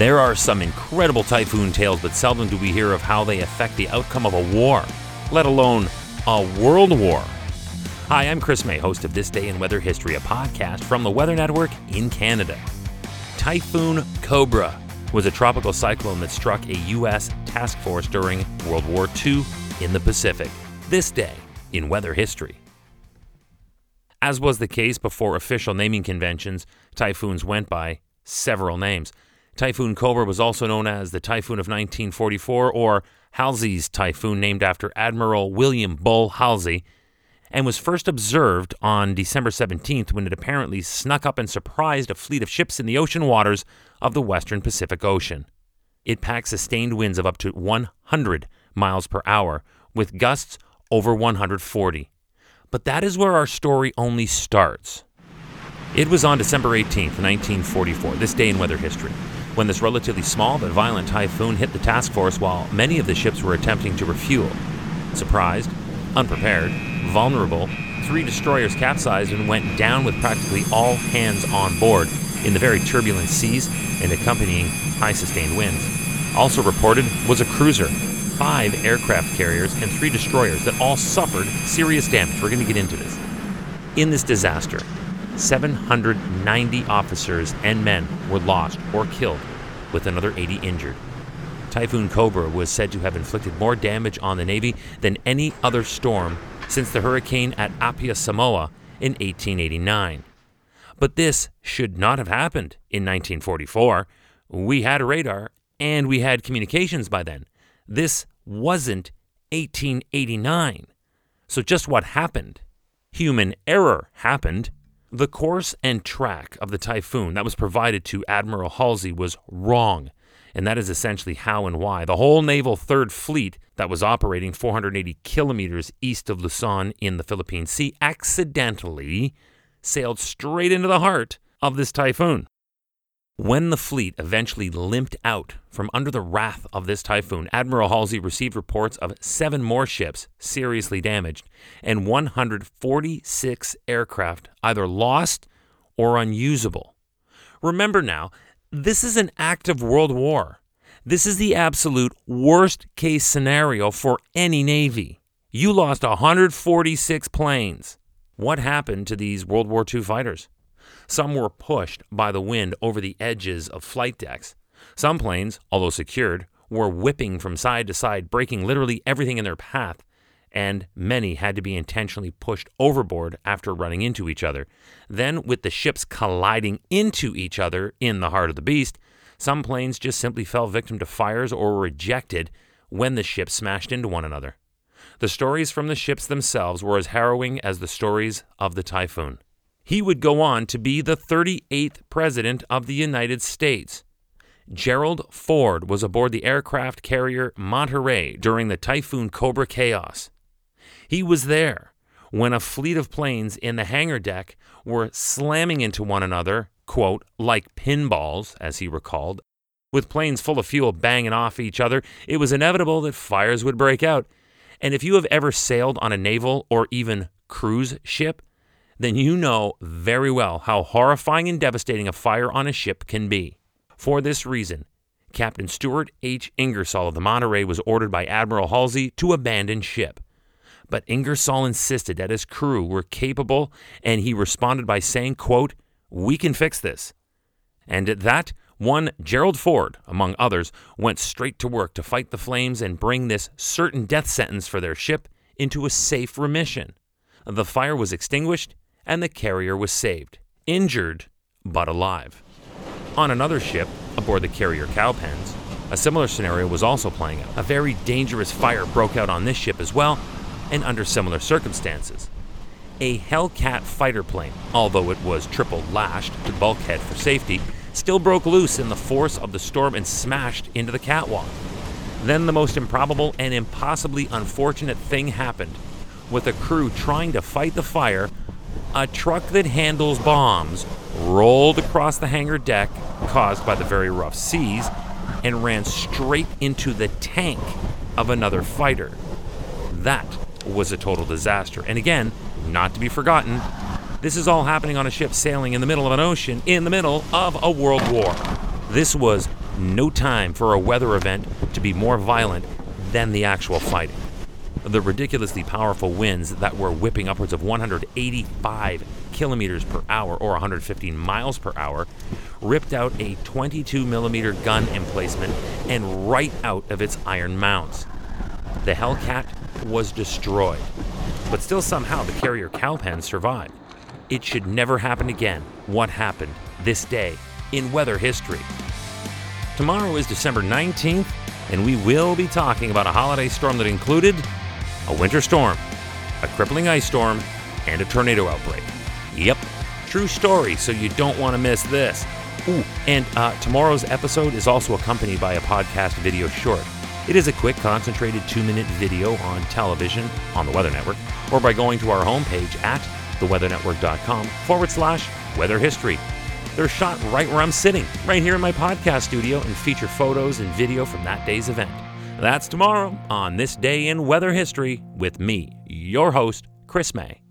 There are some incredible typhoon tales, but seldom do we hear of how they affect the outcome of a war, let alone a world war. Hi, I'm Chris May, host of This Day in Weather History, a podcast from the Weather Network in Canada. Typhoon Cobra was a tropical cyclone that struck a U.S. task force during World War II in the Pacific. This day in weather history. As was the case before official naming conventions, typhoons went by several names. Typhoon Cobra was also known as the Typhoon of 1944 or Halsey's Typhoon, named after Admiral William Bull Halsey, and was first observed on December 17th when it apparently snuck up and surprised a fleet of ships in the ocean waters of the western Pacific Ocean. It packed sustained winds of up to 100 miles per hour, with gusts over 140. But that is where our story only starts. It was on December 18th, 1944, this day in weather history, when this relatively small but violent typhoon hit the task force while many of the ships were attempting to refuel. Surprised, unprepared, vulnerable, three destroyers capsized and went down with practically all hands on board in the very turbulent seas and accompanying high sustained winds. Also reported was a cruiser five aircraft carriers and three destroyers that all suffered serious damage. We're going to get into this. In this disaster, 790 officers and men were lost or killed, with another 80 injured. Typhoon Cobra was said to have inflicted more damage on the Navy than any other storm since the hurricane at Apia, Samoa in 1889. But this should not have happened in 1944. We had a radar and we had communications by then. This wasn't 1889. So, just what happened? Human error happened. The course and track of the typhoon that was provided to Admiral Halsey was wrong, and that is essentially how and why the whole naval Third Fleet that was operating 480 kilometers east of Luzon in the Philippine Sea accidentally sailed straight into the heart of this typhoon. When the fleet eventually limped out from under the wrath of this typhoon, Admiral Halsey received reports of seven more ships seriously damaged and 146 aircraft either lost or unusable. Remember now, this is an active world war. This is the absolute worst case scenario for any Navy. You lost 146 planes. What happened to these World War II fighters? Some were pushed by the wind over the edges of flight decks. Some planes, although secured, were whipping from side to side, breaking literally everything in their path, and many had to be intentionally pushed overboard after running into each other. Then, with the ships colliding into each other in the heart of the beast, some planes just simply fell victim to fires or were ejected when the ships smashed into one another. The stories from the ships themselves were as harrowing as the stories of the typhoon. He would go on to be the 38th President of the United States. Gerald Ford was aboard the aircraft carrier Monterey during the Typhoon Cobra chaos. He was there when a fleet of planes in the hangar deck were slamming into one another, quote, like pinballs, as he recalled. With planes full of fuel banging off each other, it was inevitable that fires would break out. And if you have ever sailed on a naval or even cruise ship, then you know very well how horrifying and devastating a fire on a ship can be. For this reason, Captain Stuart H. Ingersoll of the Monterey was ordered by Admiral Halsey to abandon ship. But Ingersoll insisted that his crew were capable, and he responded by saying, quote, We can fix this. And at that, one Gerald Ford, among others, went straight to work to fight the flames and bring this certain death sentence for their ship into a safe remission. The fire was extinguished, and the carrier was saved, injured but alive. On another ship, aboard the carrier Cowpens, a similar scenario was also playing out. A very dangerous fire broke out on this ship as well, and under similar circumstances. A Hellcat fighter plane, although it was triple lashed to bulkhead for safety, still broke loose in the force of the storm and smashed into the catwalk. Then the most improbable and impossibly unfortunate thing happened. With a crew trying to fight the fire, a truck that handles bombs rolled across the hangar deck caused by the very rough seas and ran straight into the tank of another fighter. That was a total disaster. And again, not to be forgotten, this is all happening on a ship sailing in the middle of an ocean in the middle of a world war. This was no time for a weather event to be more violent than the actual fighting. The ridiculously powerful winds that were whipping upwards of 185 kilometers per hour or 115 miles per hour ripped out a 22 millimeter gun emplacement and right out of its iron mounts. The Hellcat was destroyed, but still somehow the carrier Cowpen survived. It should never happen again what happened this day in weather history. Tomorrow is December 19th, and we will be talking about a holiday storm that included a winter storm, a crippling ice storm, and a tornado outbreak. Yep, true story, so you don't want to miss this. Ooh, and uh, tomorrow's episode is also accompanied by a podcast video short. It is a quick, concentrated two minute video on television on the Weather Network, or by going to our homepage at theweathernetwork.com forward slash weather history. They're shot right where I'm sitting, right here in my podcast studio, and feature photos and video from that day's event. That's tomorrow on This Day in Weather History with me, your host, Chris May.